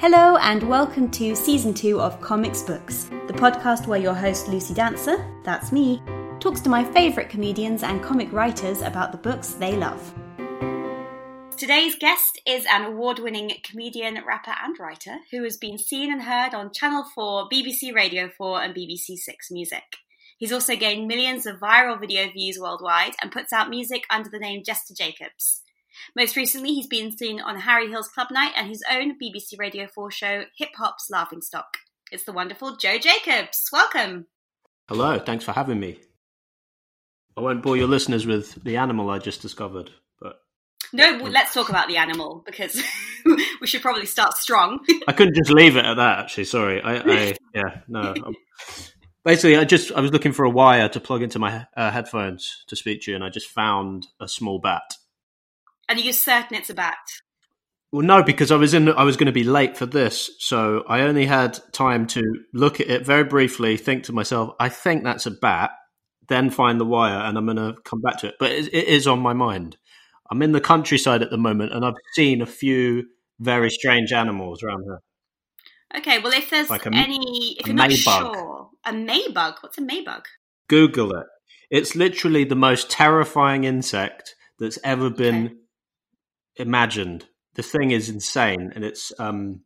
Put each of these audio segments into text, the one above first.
Hello, and welcome to season two of Comics Books, the podcast where your host Lucy Dancer, that's me, talks to my favourite comedians and comic writers about the books they love. Today's guest is an award winning comedian, rapper, and writer who has been seen and heard on Channel 4, BBC Radio 4, and BBC Six Music. He's also gained millions of viral video views worldwide and puts out music under the name Jester Jacobs. Most recently, he's been seen on Harry Hill's Club Night and his own BBC Radio 4 show, Hip Hop's Laughing Stock. It's the wonderful Joe Jacobs. Welcome. Hello, thanks for having me. I won't bore your listeners with the animal I just discovered, but. No, let's talk about the animal because we should probably start strong. I couldn't just leave it at that, actually. Sorry. I, I yeah, no. Basically, I just I was looking for a wire to plug into my uh, headphones to speak to you, and I just found a small bat. And you're certain it's a bat? Well, no, because I was in. I was going to be late for this, so I only had time to look at it very briefly, think to myself, "I think that's a bat." Then find the wire, and I'm going to come back to it. But it, it is on my mind. I'm in the countryside at the moment, and I've seen a few very strange animals around here. Okay, well, if there's like a, any, if you're not sure, a maybug. What's a maybug? Google it. It's literally the most terrifying insect that's ever been okay. Imagined. The thing is insane, and it's um,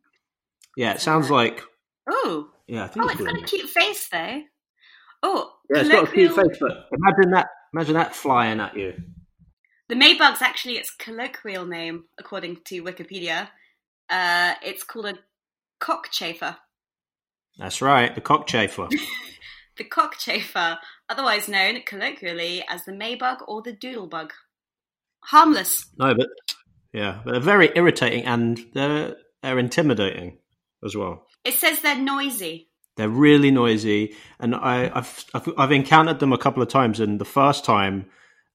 yeah, it sounds like oh yeah, I think oh, it's, it's got a cute face though. Oh, yeah, it's got a cute face, but imagine that, imagine that flying at you. The maybug's actually its colloquial name, according to Wikipedia. Uh, it's called a cockchafer. That's right, the cockchafer. the cockchafer, otherwise known colloquially as the maybug or the doodlebug. Harmless. No, but yeah, but they're very irritating and they're they're intimidating as well. It says they're noisy. They're really noisy, and I, have I've, I've encountered them a couple of times. And the first time,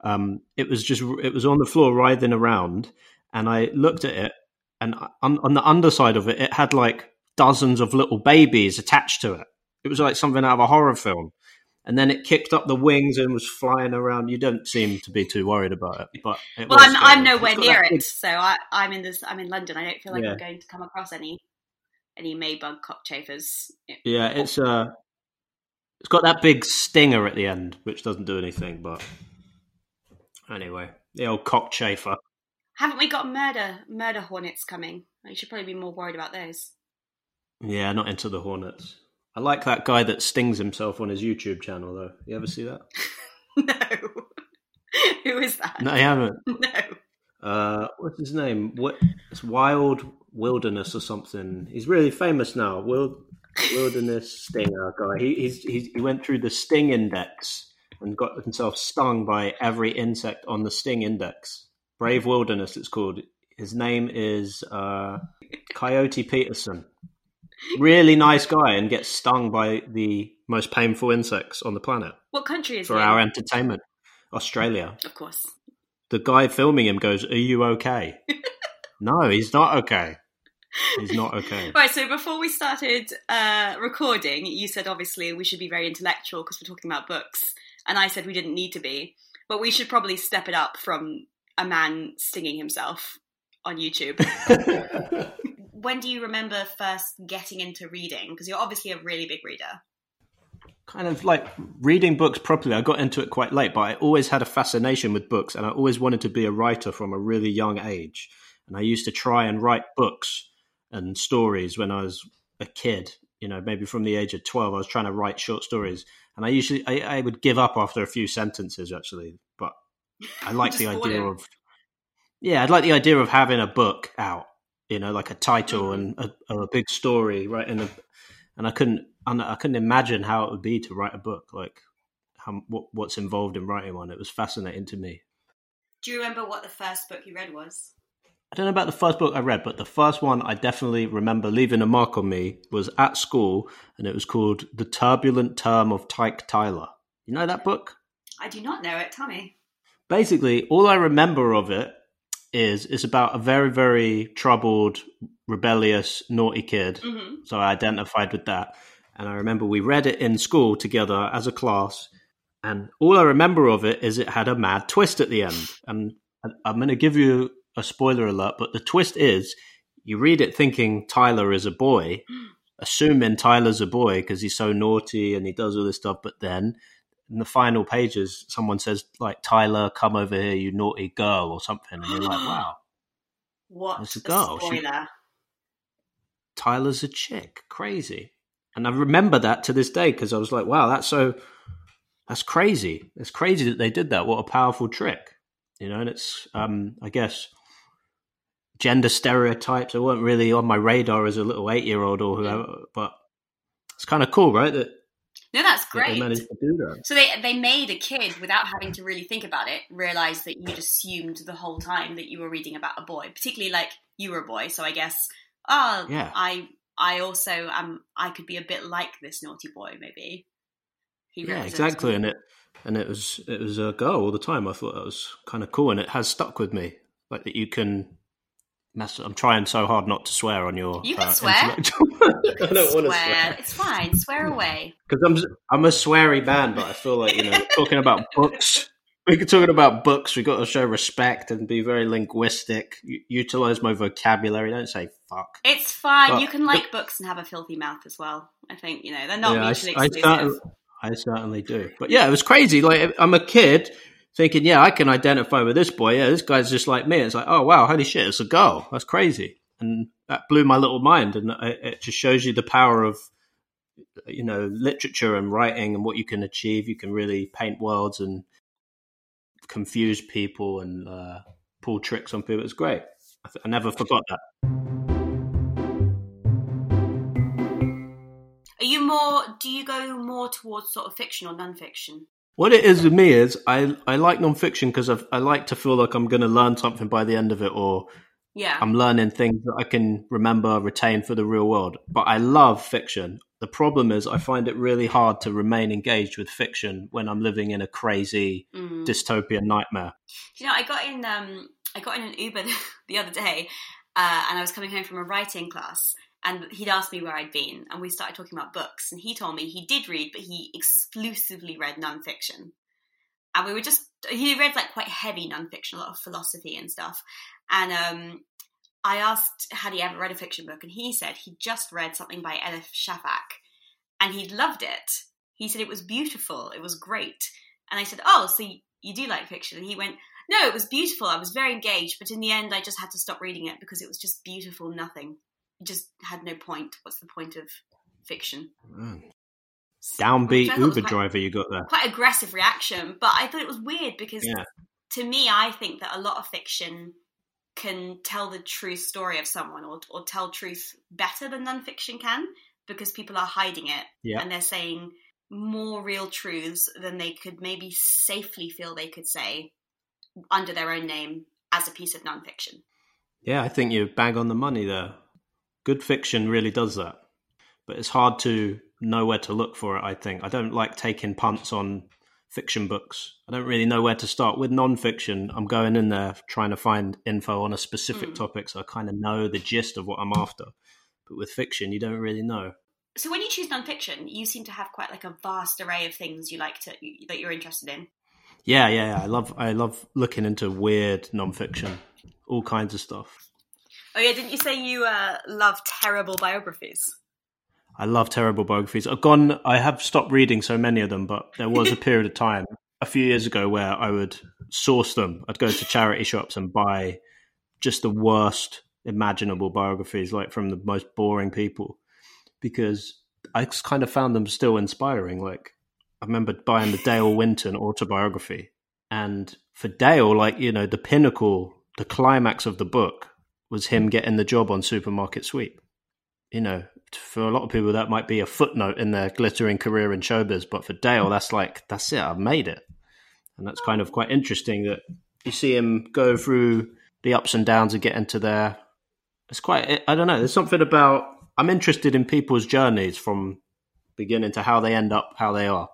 um, it was just it was on the floor writhing around, and I looked at it, and on, on the underside of it, it had like dozens of little babies attached to it. It was like something out of a horror film. And then it kicked up the wings and was flying around. You don't seem to be too worried about it, but it well, I'm, I'm, nowhere near it, big... so I, am in this. I'm in London. I don't feel like yeah. I'm going to come across any any Maybug cockchafers. Yeah, it's uh, it's got that big stinger at the end, which doesn't do anything. But anyway, the old cockchafer. Haven't we got murder murder hornets coming? You should probably be more worried about those. Yeah, not into the Hornets. I like that guy that stings himself on his YouTube channel, though. You ever see that? no. Who is that? No, I haven't. No. Uh, what's his name? What? It's Wild Wilderness or something. He's really famous now. Wild, Wilderness Stinger guy. He, he's, he's, he went through the Sting Index and got himself stung by every insect on the Sting Index. Brave Wilderness, it's called. His name is uh, Coyote Peterson really nice guy and gets stung by the most painful insects on the planet. What country is for our entertainment? Australia, of course. The guy filming him goes, "Are you okay?" no, he's not okay. He's not okay. right. So before we started uh, recording, you said obviously we should be very intellectual because we're talking about books, and I said we didn't need to be, but we should probably step it up from a man stinging himself on YouTube. when do you remember first getting into reading? Because you're obviously a really big reader. Kind of like reading books properly. I got into it quite late, but I always had a fascination with books, and I always wanted to be a writer from a really young age. And I used to try and write books and stories when I was a kid. You know, maybe from the age of twelve, I was trying to write short stories, and I usually I, I would give up after a few sentences, actually. But I like the idea of yeah, I'd like the idea of having a book out you know, like a title mm-hmm. and a, a big story, right? And and I couldn't I couldn't imagine how it would be to write a book, like how what, what's involved in writing one. It was fascinating to me. Do you remember what the first book you read was? I don't know about the first book I read, but the first one I definitely remember leaving a mark on me was at school, and it was called The Turbulent Term of Tyke Tiler. You know that book? I do not know it. Tell me. Basically, all I remember of it is is about a very very troubled, rebellious, naughty kid. Mm-hmm. So I identified with that, and I remember we read it in school together as a class. And all I remember of it is it had a mad twist at the end. And I'm going to give you a spoiler alert, but the twist is you read it thinking Tiler is a boy, assuming Tiler's a boy because he's so naughty and he does all this stuff. But then in the final pages, someone says like Tiler, come over here, you naughty girl, or something, and you're like, wow, What It's a a girl. She- Tiler's a chick, crazy. And I remember that to this day because I was like, wow, that's so, that's crazy. It's crazy that they did that. What a powerful trick, you know. And it's, um, I guess, gender stereotypes. I weren't really on my radar as a little eight-year-old or whoever, but it's kind of cool, right? That, No, that's that they great. managed to do that. So they they made a kid without having to really think about it, realize that you'd assumed the whole time that you were reading about a boy, particularly like you were a boy. So I guess, oh, Yeah. I I also um I could be a bit like this naughty boy, maybe. He Yeah, exactly. me. And it, and it was, it was a girl all the time. I thought that was kind of cool, and it has stuck with me. Like that, you can. Mess, I'm trying so hard not to swear on your. You can uh, swear. intellectual- You can I don't want to swear. swear It's fine. Swear away. because I'm I'm a sweary man, but I feel like you know talking about books. We're talking about books. We've got to show respect and be very linguistic. U- utilize my vocabulary. Don't say fuck. It's fine. But- you can like books and have a filthy mouth as well. I think you know they're not Yeah, mutually I exclusive. certainly, I certainly do. But yeah, it was crazy. Like I'm a kid thinking, yeah, I can identify with this boy. Yeah, this guy's just like me. It's like, oh wow, holy shit, it's a girl. That's crazy, and that blew my little mind. And it, just shows you the power of you know literature and writing and what you can achieve. You can really paint worlds and confuse people and uh, pull tricks on people. It's great. I, th- I never forgot that. Are you more? Do you go more towards sort of fiction or non-fiction? What it is with me is I I like nonfiction because I like to feel like I'm going to learn something by the end of it, or Yeah. I'm learning things that I can remember, retain for the real world. But I love fiction. The problem is I find it really hard to remain engaged with fiction when I'm living in a crazy Mm. dystopian nightmare. Do you know, I got in um I got in an Uber the other day, uh, and I was coming home from a writing class, and he'd asked me where I'd been, and we started talking about books, and he told me he did read, but he exclusively read nonfiction, and we were just he read like quite heavy nonfiction, a lot of philosophy and stuff, and um. I asked had he ever read a fiction book, and he said he just read something by Elif Shafak, and he'd loved it. He said it was beautiful, it was great, and I said, "Oh, so you, you do like fiction?" And he went, no, it was beautiful. I was very engaged, but in the end, I just had to stop reading it because it was just beautiful. Nothing. Just had no point. What's the point of fiction? Mm. I Downbeat Uber quite, driver you got there. Quite aggressive reaction, but I thought it was weird because Yeah. to me, I think that a lot of fiction can tell the true story of someone or, or tell truth better than nonfiction can because people are hiding it Yeah. and they're saying more real truths than they could maybe safely feel they could say under their own name as a piece of nonfiction. Yeah, I think you bang on the money there. Good fiction really does that. But it's hard to know where to look for it, I think. I don't like taking punts on fiction books. I don't really know where to start. With non-fiction, I'm going in there trying to find info on a specific Mm. topic so I kind of know the gist of what I'm after. But with fiction, you don't really know. So when you choose nonfiction, you seem to have quite like a vast array of things you like to that you're interested in. Yeah, yeah, yeah. I love I love looking into weird non-fiction. All kinds of stuff. Oh yeah, didn't you say you uh, love terrible biographies? I love terrible biographies. I've gone. I have stopped reading so many of them, but there was a period of time a few years ago where I would source them. I'd go to charity shops and buy just the worst imaginable biographies, like from the most boring people, because I just kind of found them still inspiring. Like I remember buying the Dale Winton autobiography, and for Dale, like you know, the pinnacle, the climax of the book was him getting the job on Supermarket Sweep you know, for a lot of people that might be a footnote in their glittering career in showbiz, but for Dale, hmm. that's like that's it. I've made it, and that's kind of hmm. quite interesting that you see him go through the ups and downs and get into there. It's quite. I don't know. There's something about. I'm interested in people's journeys from beginning to how they end up, how they are.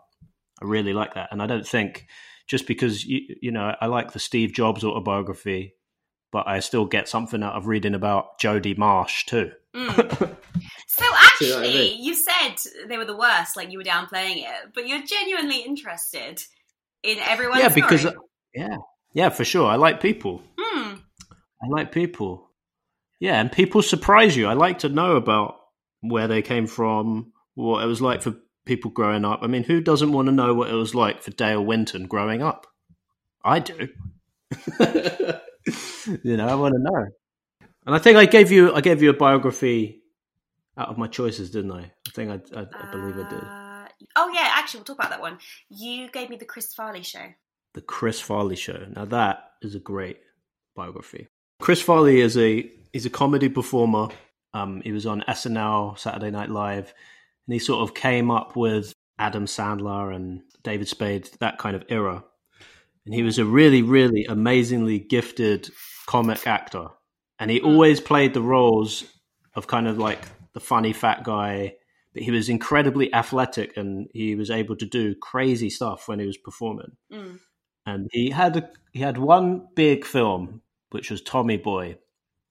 I really like that, and I don't think just because you you know I like the Steve Jobs autobiography, but I still get something out of reading about Jodie Marsh too. Mm. So See what I actually, mean? you said they were the worst, like you were downplaying it, but you're genuinely interested in everyone's yeah, because story. yeah, yeah, for sure. I like people. Hmm. I like people. Yeah, and people surprise you. I like to know about where they came from, what it was like for people growing up. I mean, who doesn't want to know what it was like for Dale Winton growing up? I do. you know, I want to know. And I think I gave you I gave you a biography out of my choices, didn't I? I think I, I, I believe I did. Uh, oh yeah, actually, we'll talk about that one. You gave me the Chris Farley show. The Chris Farley show. Now that is a great biography. Chris Farley is a he's a comedy performer. Um, he was on SNL, Saturday Night Live, and he sort of came up with Adam Sandler and David Spade, that kind of era. And he was a really, really amazingly gifted comic actor. And he always played the roles of kind of like the funny fat guy, but he was incredibly athletic and he was able to do crazy stuff when he was performing. Mm. And he had a, he had one big film, which was Tommy Boy,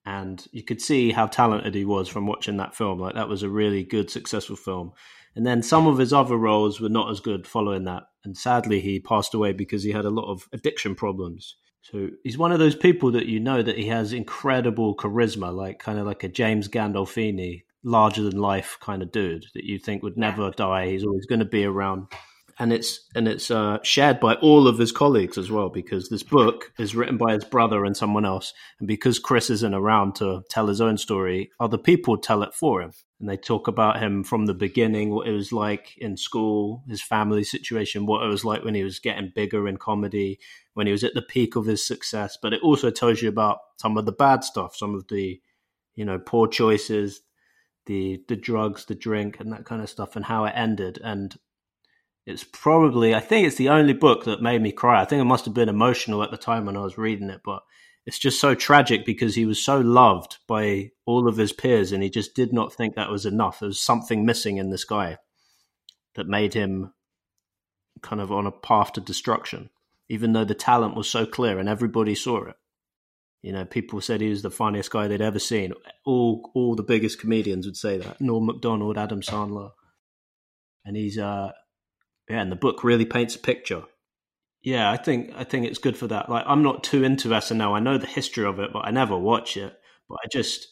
and you could see how talented he was from watching that film. Like that was a really good, successful film. And then some of his other roles were not as good following that. And sadly, he passed away because he had a lot of addiction problems. So he's one of those people that you know that he has incredible charisma, like kind of like a James Gandolfini, larger than life kind of dude that you think would never die. He's always going to be around and it's and it's uh, shared by all of his colleagues as well because this book is written by his brother and someone else. And because chris isn't around to tell his own story other people tell it for him. And they talk about him from the beginning what it was like in school his family situation what it was like when he was getting bigger in comedy when he was at the peak of his success. But it also tells you about some of the bad stuff some of the you know poor choices the the drugs the drink and that kind of stuff and how it ended. And it's probably I think it's the only book that made me cry. I think it must have been emotional at the time when I was reading it, but it's just so tragic because he was so loved by all of his peers and he just did not think that was enough. There was something missing in this guy that made him kind of on a path to destruction, even though the talent was so clear and everybody saw it. You know, people said he was the funniest guy they'd ever seen. All all the biggest comedians would say that. Norm Macdonald, Adam Sandler. And he's uh yeah, and the book really paints a picture. Yeah, I think I think it's good for that. Like, I'm not too into SNL. I know the history of it, but I never watch it. But I just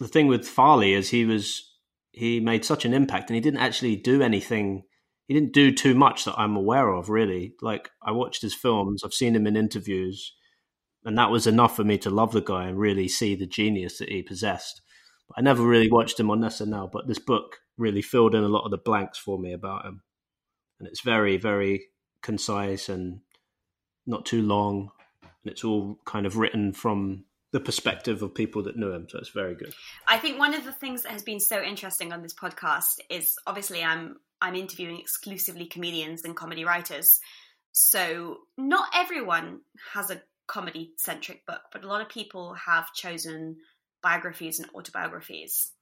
the thing with Farley is he was he made such an impact, and he didn't actually do anything. He didn't do too much that I'm aware of, really. Like I watched his films, I've seen him in interviews, and that was enough for me to love the guy and really see the genius that he possessed. But I never really watched him on SNL, but this book really filled in a lot of the blanks for me about him and it's very very concise and not too long and it's all kind of written from the perspective of people that knew him so it's very good. I think one of the things that has been so interesting on this podcast is obviously i'm i'm interviewing exclusively comedians and comedy writers so not everyone has a comedy centric book but a lot of people have chosen biographies and autobiographies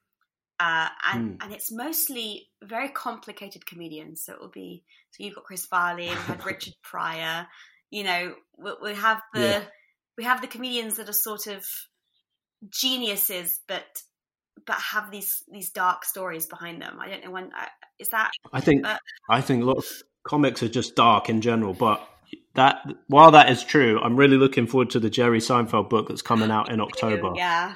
uh, and mm. and it's mostly very complicated comedians. So it will be so you've got Chris Farley, we've had Richard Pryor. You know, we, we have the yeah. we have the comedians that are sort of geniuses, but but have these these dark stories behind them. I don't know when uh, is that. I think uh, I think a lot of comics are just dark in general, but that while that is true, I'm really looking forward to the Jerry Seinfeld book that's coming out in October. Yeah,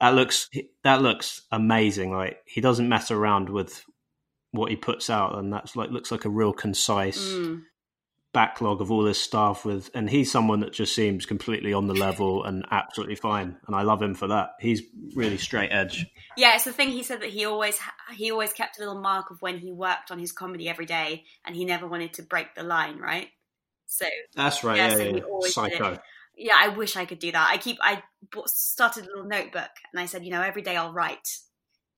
that looks that looks amazing. Like he doesn't mess around with what he puts out, and that's like looks like a real concise mm. backlog of all this stuff. With and he's someone that just seems completely on the level and absolutely fine, and I love him for that. He's really straight edge. Yeah, it's the thing he said that he always he always kept a little mark of when he worked on his comedy every day, and he never wanted to break the line. Right. So that's right. Yeah, yeah, yeah. Psycho yeah, I wish I could do that. I keep I started a little notebook and I said, you know, every day I'll write.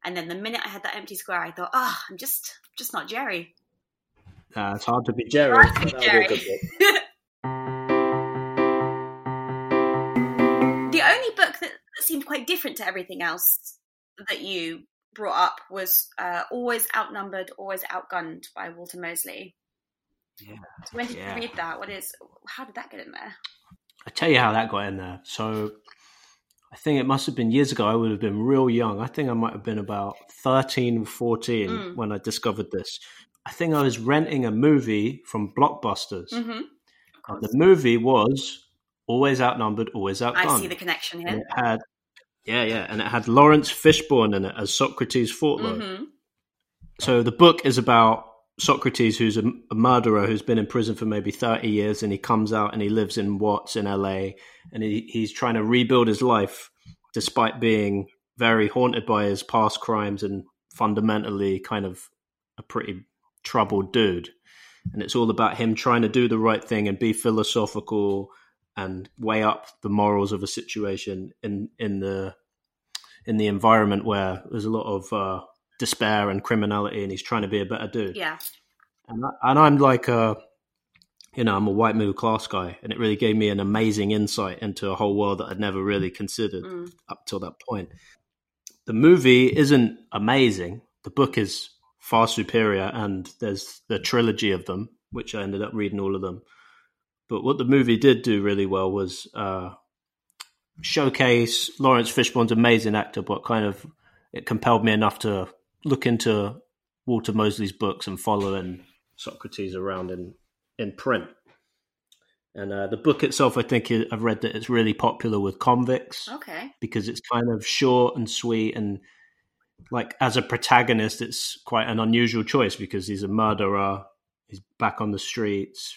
And then the minute I had that empty square, I thought, oh, I'm just just not Jerry. Uh, it's hard to be Jerry. To be Jerry. the only book that seemed quite different to everything else that you brought up was uh, Always Outnumbered, Always Outgunned by Walter Mosley. Yeah. When did yeah. you read that? What is? How did that get in there? I tell you how that got in there. So I think it must have been years ago. I would have been real young. I think I might have been about 13, 14 mm. when I discovered this. I think I was renting a movie from Blockbusters. Mm-hmm. the movie was Always Outnumbered, Always Outgunned. I see the connection here. It had, Yeah, yeah, and it had Laurence Fishburne in it as Socrates Fortlow. Mm-hmm. So the book is about Socrates, who's a, a, murderer who's been in prison for maybe 30 years, and he comes out and he lives in Watts in LA, and he, he's trying to rebuild his life despite being very haunted by his past crimes and fundamentally kind of a pretty troubled dude. And it's all about him trying to do the right thing and be philosophical and weigh up the morals of a situation in in the in the environment where there's a lot of uh, despair and criminality, and he's trying to be a better dude. Yeah, and and I'm like a you know I'm a white middle class guy, and it really gave me an amazing insight into a whole world that I'd never really considered mm. up till that point. The movie isn't amazing. The book is far superior, and there's the trilogy of them, which I ended up reading all of them. But what the movie did do really well was uh, showcase Laurence Fishburne's amazing actor, but kind of it compelled me enough to look into Walter Mosley's books and following Socrates around in in print. And uh, the book itself, I think I've read that it's really popular with convicts. Okay. Because it's kind of short and sweet, and like as a protagonist, it's quite an unusual choice because he's a murderer. He's back on the streets.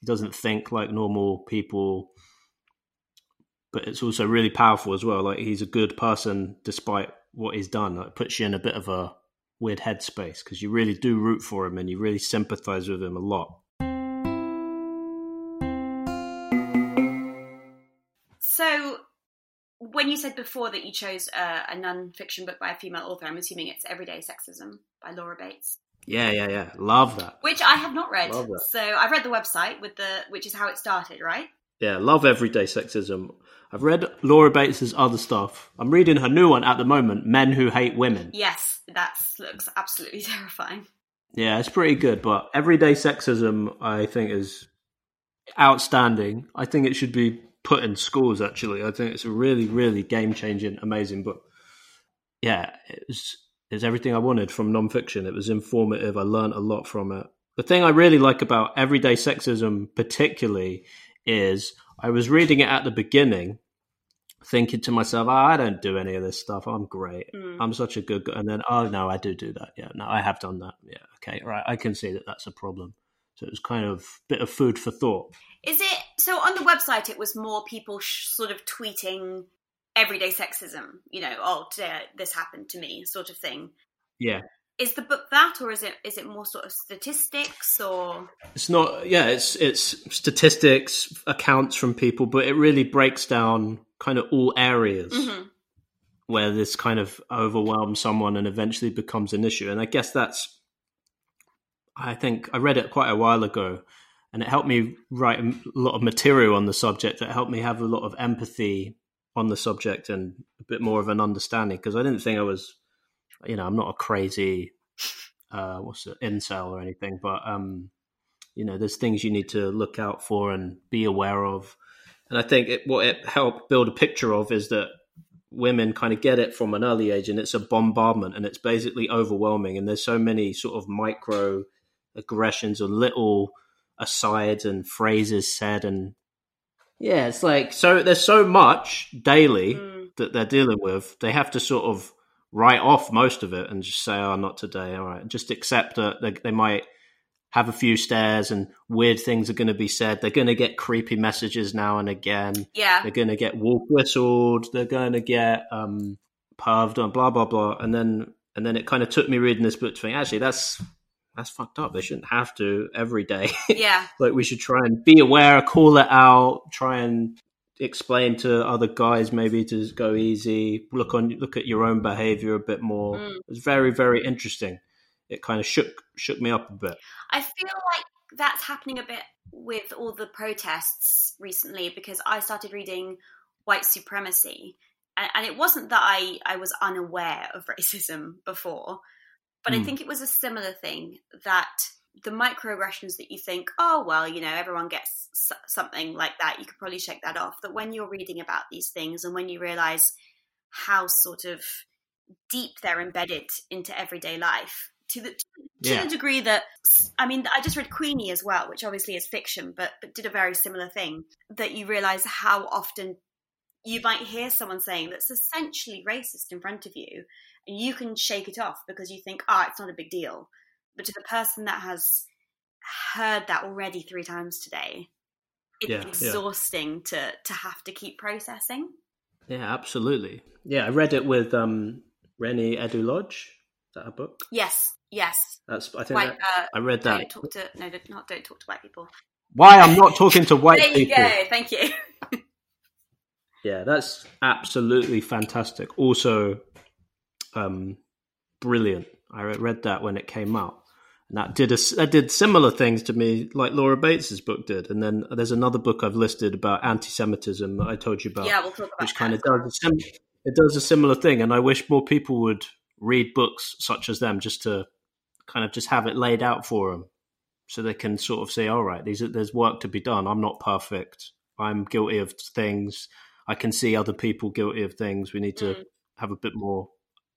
He doesn't think like normal people, but it's also really powerful as well. Like he's a good person despite what he's done. It puts you in a bit of a weird headspace because you really do root for him and you really sympathize with him a lot. So, when you said before that you chose a, a non-fiction book by a female author, I'm assuming it's Everyday Sexism by Laura Bates. Yeah, yeah, yeah. Love that. Which I have not read. So I've read the website with the which is how it started, right? Yeah, love everyday sexism. I've read Laura Bates's other stuff. I'm reading her new one at the moment, Men Who Hate Women. Yes, that looks absolutely terrifying. Yeah, it's pretty good, but everyday sexism I think is outstanding. I think it should be put in schools actually. I think it's a really, really game changing, amazing book. Yeah, it was is everything I wanted from nonfiction. It was informative. I learned a lot from it. The thing I really like about everyday sexism, particularly, is I was reading it at the beginning, thinking to myself, oh, I don't do any of this stuff. I'm great. Mm. I'm such a good guy. And then, oh, no, I do do that. Yeah, no, I have done that. Yeah, okay, right. I can see that that's a problem. So it was kind of a bit of food for thought. Is it so on the website? It was more people sh- sort of tweeting everyday sexism, you know, oh, today this happened to me, sort of thing. Yeah. Is the book that, or is it is it more sort of statistics, or? It's not. Yeah, it's it's statistics, accounts from people, but it really breaks down kind of all areas mm-hmm. where this kind of overwhelms someone and eventually becomes an issue. And I guess that's. I think I read it quite a while ago, and it helped me write a lot of material on the subject. That helped me have a lot of empathy on the subject and a bit more of an understanding because I didn't think I was, you know, I'm not a crazy, uh, what's it, incel or anything, but um, you know, there's things you need to look out for and be aware of. And I think it, what it helped build a picture of is that women kind of get it from an early age and it's a bombardment and it's basically overwhelming. And there's so many sort of micro aggressions or little asides and phrases said and yeah, it's like so there's so much daily mm. that they're dealing with. They have to sort of write off most of it and just say, "Oh, not today." All right, just accept that they, they might have a few stares and weird things are going to be said. They're going to get creepy messages now and again. Yeah, they're going to get wolf whistled. They're going to get um, perved on, blah blah blah. And then and then it kind of took me reading this book to think, actually, that's that's fucked up. They shouldn't have to every day. Yeah. like we should try and be aware, call it out, try and explain to other guys maybe to go easy, look on look at your own behavior a bit more. Mm. It was very, very interesting. It kind of shook shook me up a bit. I feel like that's happening a bit with all the protests recently because I started reading white supremacy and, and it wasn't that I, I was unaware of racism before but mm. I hmm. think it was a similar thing that the microaggressions that you think, oh, well, you know, everyone gets something like that, you could probably shake that off. That when you're reading about these things and when you realize how sort of deep they're embedded into everyday life, to the, to yeah. the degree that, I mean, I just read Queenie as well, which obviously is fiction, but, but did a very similar thing, that you realize how often you might hear someone saying that's essentially racist in front of you, and you can shake it off because you think, ah, oh, it's not a big deal. But to the person that has heard that already three times today, it's yeah, exhausting yeah. to to have to keep processing. Yeah, absolutely. Yeah, I read it with um, Reni Eddo-Lodge. Is that a book? Yes, yes. That's I think white, that, uh, I read that. Don't talk to no, not don't talk to white people. Why I'm not talking to white there people? There you go. Thank you. yeah, that's absolutely fantastic. Also, um, brilliant. I read that when it came out. And that did a, that did similar things to me, like Laura Bates's book did. And then there's another book I've listed about anti-Semitism that I told you about, yeah, we'll talk about which kind of does a sim- it does a similar thing. And I wish more people would read books such as them, just to kind of just have it laid out for them, so they can sort of say, "All right, these are, there's work to be done. I'm not perfect. I'm guilty of things. I can see other people guilty of things. We need to mm. have a bit more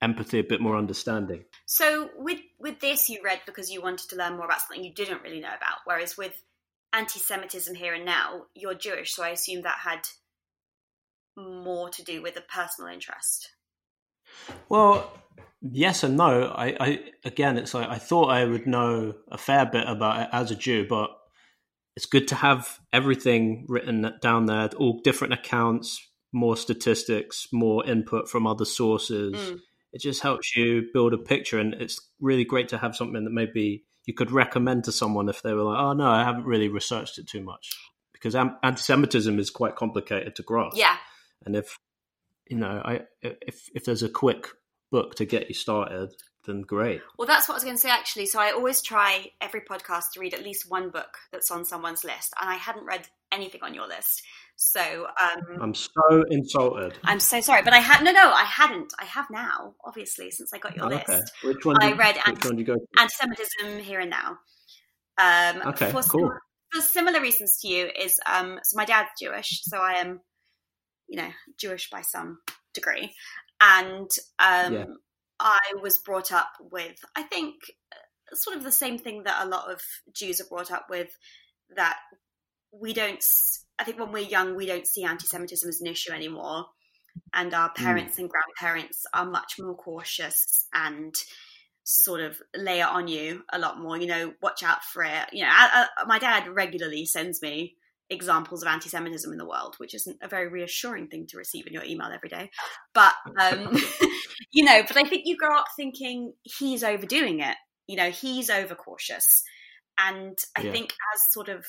empathy, a bit more understanding. So with with this, you read because you wanted to learn more about something you didn't really know about. Whereas with anti-Semitism here and now, you're Jewish, so I assume that had more to do with a personal interest. Well, yes and no. I, I again, it's like I thought I would know a fair bit about it as a Jew, but it's good to have everything written down there, all different accounts, more statistics, more input from other sources. Mm it just helps you build a picture and it's really great to have something that maybe you could recommend to someone if they were like oh no i haven't really researched it too much because anti-semitism is quite complicated to grasp yeah and if you know i if if there's a quick book to get you started then great well that's what i was going to say actually so i always try every podcast to read at least one book that's on someone's list and i hadn't read anything on your list so um, I'm so insulted. I'm so sorry, but I had no, no, I hadn't. I have now, obviously, since I got your oh, list. Okay. Which one? I read which anti- one anti-Semitism here and now. Um, okay, for cool. Similar, for similar reasons to you is um, so my dad's Jewish, so I am, you know, Jewish by some degree, and um, yeah. I was brought up with, I think, uh, sort of the same thing that a lot of Jews are brought up with, that we don't I think when we're young, we don't see anti Semitism as an issue anymore. And our hmm. parents mm. and grandparents are much more cautious and sort of lay it on you a lot more. You know, watch out for it. You know, I, I, my dad regularly sends me examples of anti Semitism in the world, which isn't a very reassuring thing to receive in your email every day. But, um, you know, but I think you grow up thinking he's overdoing it. You know, he's overcautious. And I yeah. think as sort of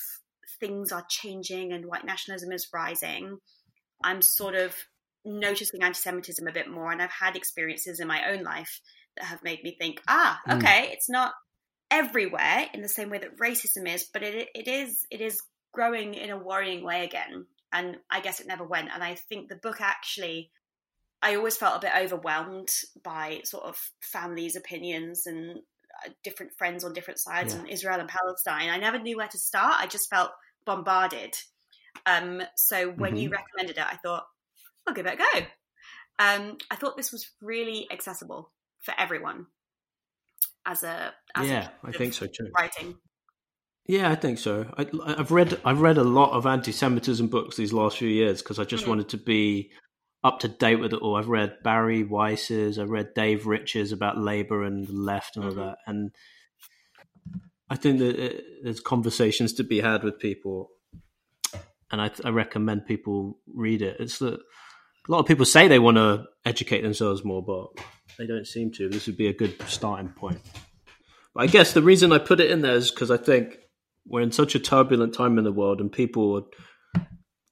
things are changing and white nationalism is rising, I'm sort of noticing anti Semitism a bit more. And I've had experiences in my own life that have made me think, ah, hmm. okay, mm. it's not everywhere in the same way that racism is, but it, it is it is growing in a worrying way again. And I guess it never went. And I think the book actually, I always felt a bit overwhelmed by sort of families' opinions and uh, different friends on different sides yeah. in Israel and Palestine. I never knew where to start. I just felt bombarded. Um, so when mm-hmm. you recommended it, I thought, I'll give it a go. Um, I thought this was really accessible for everyone as a as yeah, a, I think so too. Writing. Yeah, I think so. I, have read I've read a lot of anti-Semitism books these last few years because I just mm-hmm. wanted to be up to date with it all. I've read Bari Weiss's, I've read Dave Rich's about labor and the left and all mm-hmm. that, and I think that uh, there's conversations to be had with people, and I, I recommend people read it. It's that a lot of people say they want to educate themselves more, but they don't seem to. This would be a good starting point. But I guess the reason I put it in there is because I think we're in such a turbulent time in the world, and people are,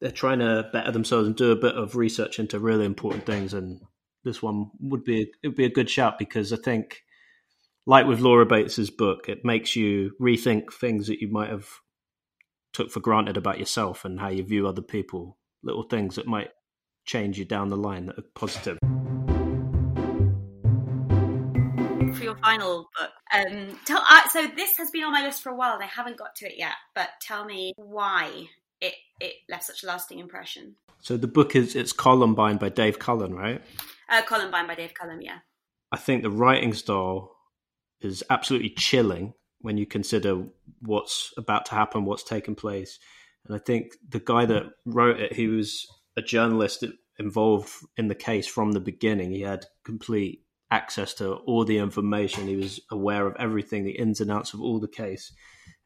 they're trying to better themselves and do a bit of research into really important things. And this one would be it would be a good shout because I think like with Laura Bates's book, it makes you rethink things that you might have took for granted about yourself and how you view other people. Little things that might change you down the line that are positive. For your final book, um, tell, uh, so this has been on my list for a while and I haven't got to it yet. But tell me why it it left such a lasting impression. So the book is it's Columbine by Dave Cullen, right? Uh, Columbine by Dave Cullen, yeah. I think the writing style is absolutely chilling when you consider what's about to happen, what's taken place. And I think the guy that wrote it, he was a journalist involved in the case from the beginning. He had complete access to all the information. He was aware of everything, the ins and outs of all the case.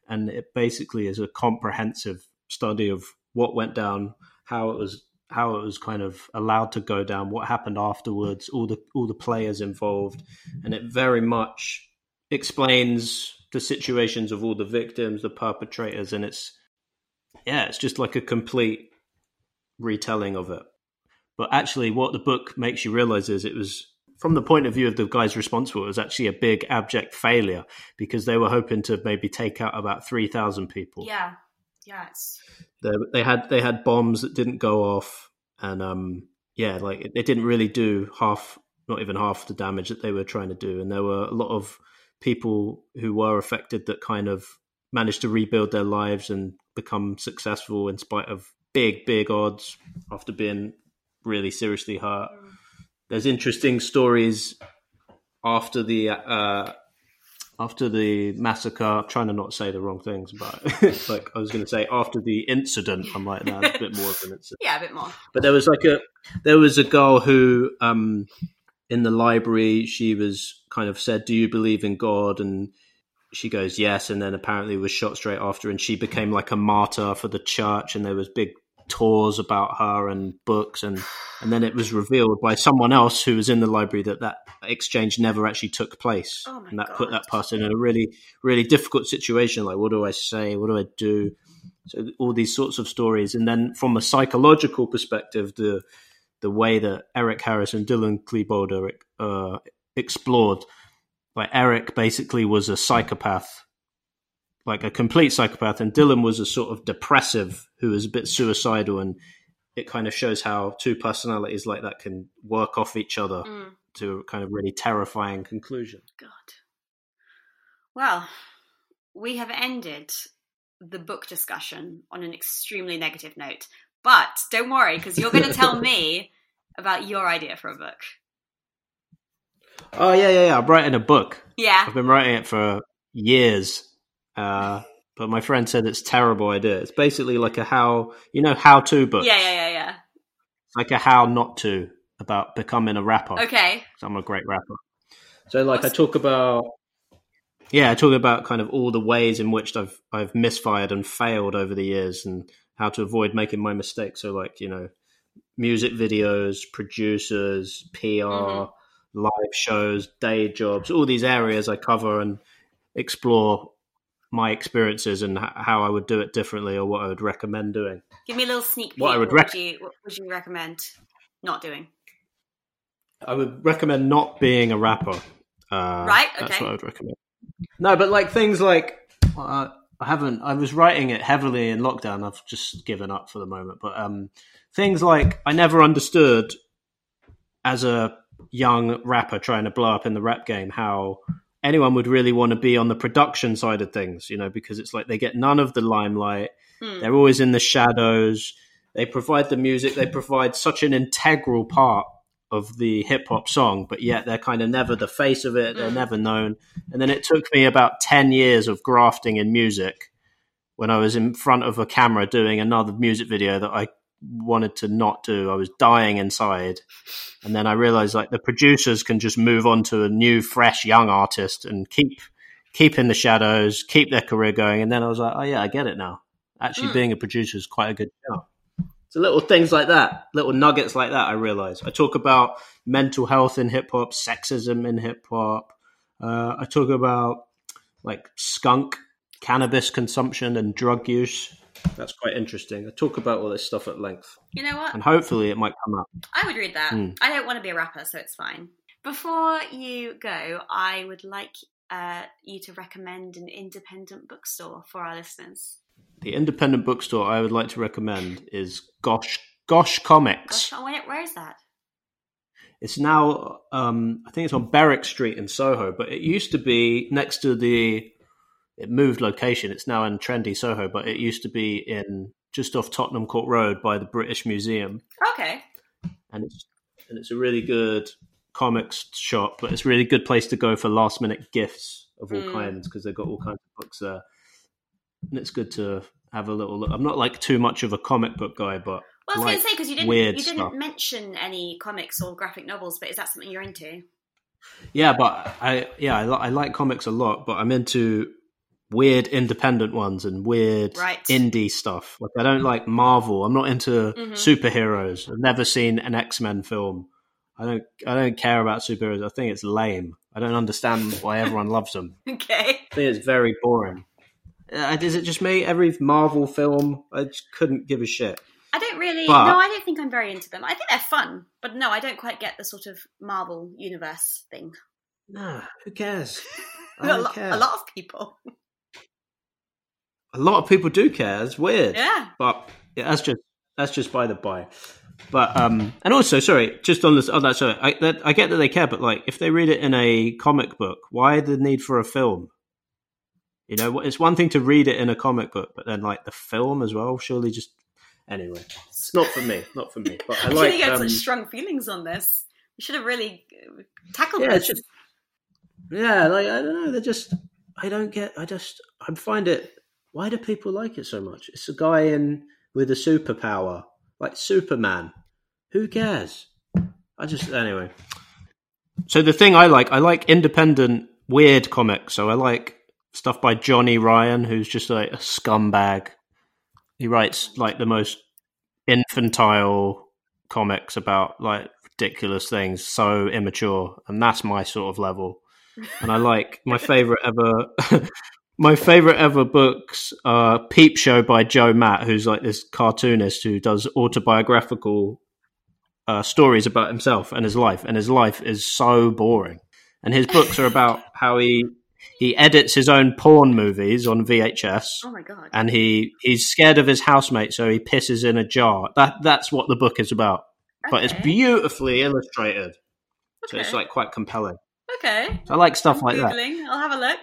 And it basically is a comprehensive study of what went down, how it was how it was kind of allowed to go down, what happened afterwards, all the all the players involved, and it very much explains the situations of all the victims, the perpetrators, and it's yeah, it's just like a complete retelling of it. But actually, what the book makes you realize is it was from the point of view of the guys responsible, it was actually a big abject failure because they were hoping to maybe take out about three thousand people. Yeah, yeah. It's... They, they had they had bombs that didn't go off, and um, yeah, like it, it didn't really do half, not even half the damage that they were trying to do, and there were a lot of people who were affected that kind of managed to rebuild their lives and become successful in spite of big, big odds after being really seriously hurt. There's interesting stories after the uh, after the massacre. I'm trying to not say the wrong things, but like I was going to say after the incident, I might add a bit more of an incident. Yeah, a bit more. But there was like a there was a girl who um, in the library she was kind of said, "Do you believe in God?" and she goes yes and then apparently was shot straight after and she became like a martyr for the church and there was big tours about her and books and and then it was revealed by someone else who was in the library that that exchange never actually took place. Oh and that God. put that person in a really really difficult situation like what do i say? What do i do? So all these sorts of stories. And then from a psychological perspective the the way that eric harris and dylan klebold uh, explored like eric basically was a psychopath like a complete psychopath, and Dylan was a sort of depressive who was a bit suicidal, and it kind of shows how two personalities like that can work off each other Mm, to a kind of really terrifying conclusion. God. Well, we have ended the book discussion on an extremely negative note. But don't worry, because you're going to tell me about your idea for a book. Oh yeah, yeah, yeah. I'm writing a book. Yeah. I've been writing it for years, uh, but my friend said it's a terrible idea. It's basically like a how you know how to book. Yeah, yeah, yeah, yeah. It's like a how not to about becoming a rapper. Okay. 'cause I'm a great rapper. So like I talk about yeah, I talk about kind of all the ways in which I've I've misfired and failed over the years and how to avoid making my mistakes. So like, you know, music videos, producers, PR, Mhm. live shows, day jobs, all these areas I cover and explore my experiences and how I would do it differently or what I would recommend doing. Give me a little sneak peek. What I would what, would you, what would you recommend not doing? I would recommend not being a rapper. Uh, Right, That's okay. what I would recommend. No, but like things like uh, I haven't. I was writing it heavily in lockdown. I've just given up for the moment. But um, things like I never understood as a young rapper trying to blow up in the rap game how anyone would really want to be on the production side of things. You know, because it's like they get none of the limelight. Hmm. They're always in the shadows. They provide the music. They provide such an integral part of the hip hop song, but yet they're kind of never the face of it. They're Mm. never known. And then it took me about 10 years of grafting in music when I was in front of a camera doing another music video that I wanted to not do. I was dying inside. And then I realized like the producers can just move on to a new, fresh, young artist and keep keep in the shadows, keep their career going. And then I was like, oh yeah, I get it now. Actually, Mm. being a producer is quite a good job. So little things like that, little nuggets like that, I realize. I talk about mental health in hip hop, sexism in hip hop. Uh, I talk about like skunk, cannabis consumption, and drug use. That's quite interesting. I talk about all this stuff at length, You know what? and hopefully it might come up. I would read that. Hmm. I don't want to be a rapper, so it's fine. Before you go, I would like uh, you to recommend an independent bookstore for our listeners. The independent bookstore I would like to recommend is Gosh Gosh Comics. Gosh, oh, where, where is that? It's now, um, I think it's on Berwick Street in Soho, but it used to be next to the. It moved location. It's now in trendy Soho, but it used to be in just off Tottenham Court Road by the British Museum, Okay. and it's and it's a really good comics shop. But it's a really good place to go for last minute gifts of all Mm. kinds because they've got all kinds of books there, and it's good to have a little look. I'm not like too much of a comic book guy, but Well, I was like going to say because you didn't you didn't stuff. mention any comics or graphic novels, but is that something you're into? Yeah, but I yeah I, li- I like comics a lot, but I'm into weird independent ones and weird Right. indie stuff. Like I don't like Marvel. I'm not into Mhm. superheroes. I've never seen an X Men film. I don't I don't care about superheroes. I think it's lame. I don't understand why everyone loves them. Okay. I think it's very boring. Uh, is it just me? Every Marvel film, I just couldn't give a shit. I don't really. But- no, I don't think I'm very into them. I think they're fun, but no, I don't quite get the sort of Marvel universe thing. Nah, who cares? A, don't care. a lot of people. A lot of people do care. It's weird. Yeah. but yeah, that's just that's just by the by. But um, and also, sorry, just on this on that, sorry, I that, I get that they care, but like, if they read it in a comic book, why the need for a film? You know, it's one thing to read it in a comic book, but then like the film as well. Surely, just anyway, it's not for me, not for me. But I like. you had um, such strong feelings on this. We should have really uh, tackled yeah, this. just yeah, like I don't know. They're just I don't get. I just I find it. Why do people like it so much? It's a guy in with a superpower, like Superman. Who cares? I just anyway. So the thing I like, I like independent, weird comics. So I like stuff by Johnny Ryan, who's just like a scumbag. He writes like the most infantile comics about like ridiculous things, so immature, and that's my sort of level. And I like my favorite ever. my favorite ever books are Peep Show by Joe Matt, who's like this cartoonist who does autobiographical uh, stories about himself and his life, and his life is so boring. And his books are about how he he edits his own porn movies on VHS oh my god. and he he's scared of his housemate, so he pisses in a jar. That that's what the book is about. But it's beautifully illustrated, so it's like quite compelling. Okay. I like stuff like that. I'll have a look.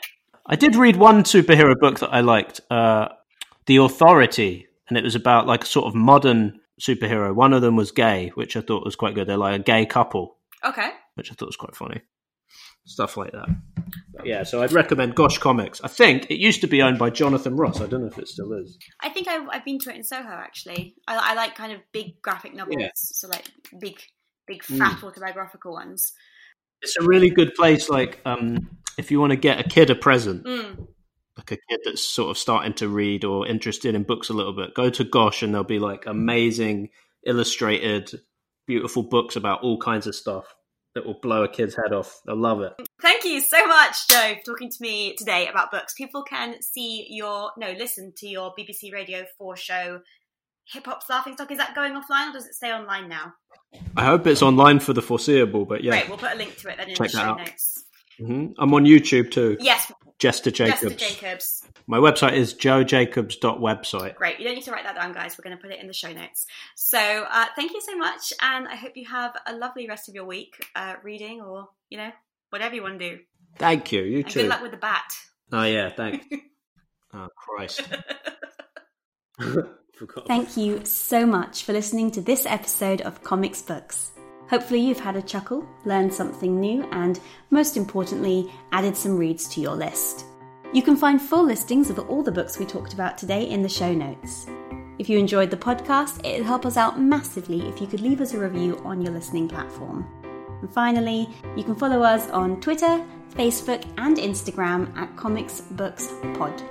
I did read one superhero book that I liked, uh, The Authority, and it was about like a sort of modern superhero. One of them was gay, which I thought was quite good. They're like a gay couple, Okay. which I thought was quite funny. Stuff like that. But yeah, so I'd recommend Gosh Comics. I think it used to be owned by Jonathan Ross. I don't know if it still is. I think I've, I've been to it in Soho actually. I, I like kind of big graphic novels, Yeah. so like big, big Mm. fat autobiographical ones. It's a really good place. Like, um, if you want to get a kid a present, Mm. like a kid that's sort of starting to read or interested in books a little bit, go to Gosh and there'll be like amazing illustrated, beautiful books about all kinds of stuff that will blow a kid's head off. They'll love it. Thank you so much, Joe, for talking to me today about books. People can see your no, listen to your BBC Radio Four show, Hip Hop's Laughing Stock. Is that going offline or does it stay online now? I hope it's online for the foreseeable, but yeah. Great, we'll put a link to it then in Check the show notes. Hmm I'm on YouTube too. Yes, Jester Jacobs. Jester Jacobs. My website is joejacobs.website. Great. You don't need to write that down, guys. We're going to put it in the show notes. So uh, thank you so much, and I hope you have a lovely rest of your week uh, reading or you know whatever you want to do. Thank you. You And too. good luck with the bat. Oh yeah, thanks. oh Christ. Forgot. Thank you so much for listening to this episode of Comics Books. Hopefully, you've had a chuckle, learned something new, and most importantly, added some reads to your list. You can find full listings of all the books we talked about today in the show notes. If you enjoyed the podcast, it'd help us out massively if you could leave us a review on your listening platform. And finally, you can follow us on Twitter, Facebook, and Instagram at Comics Books Pod.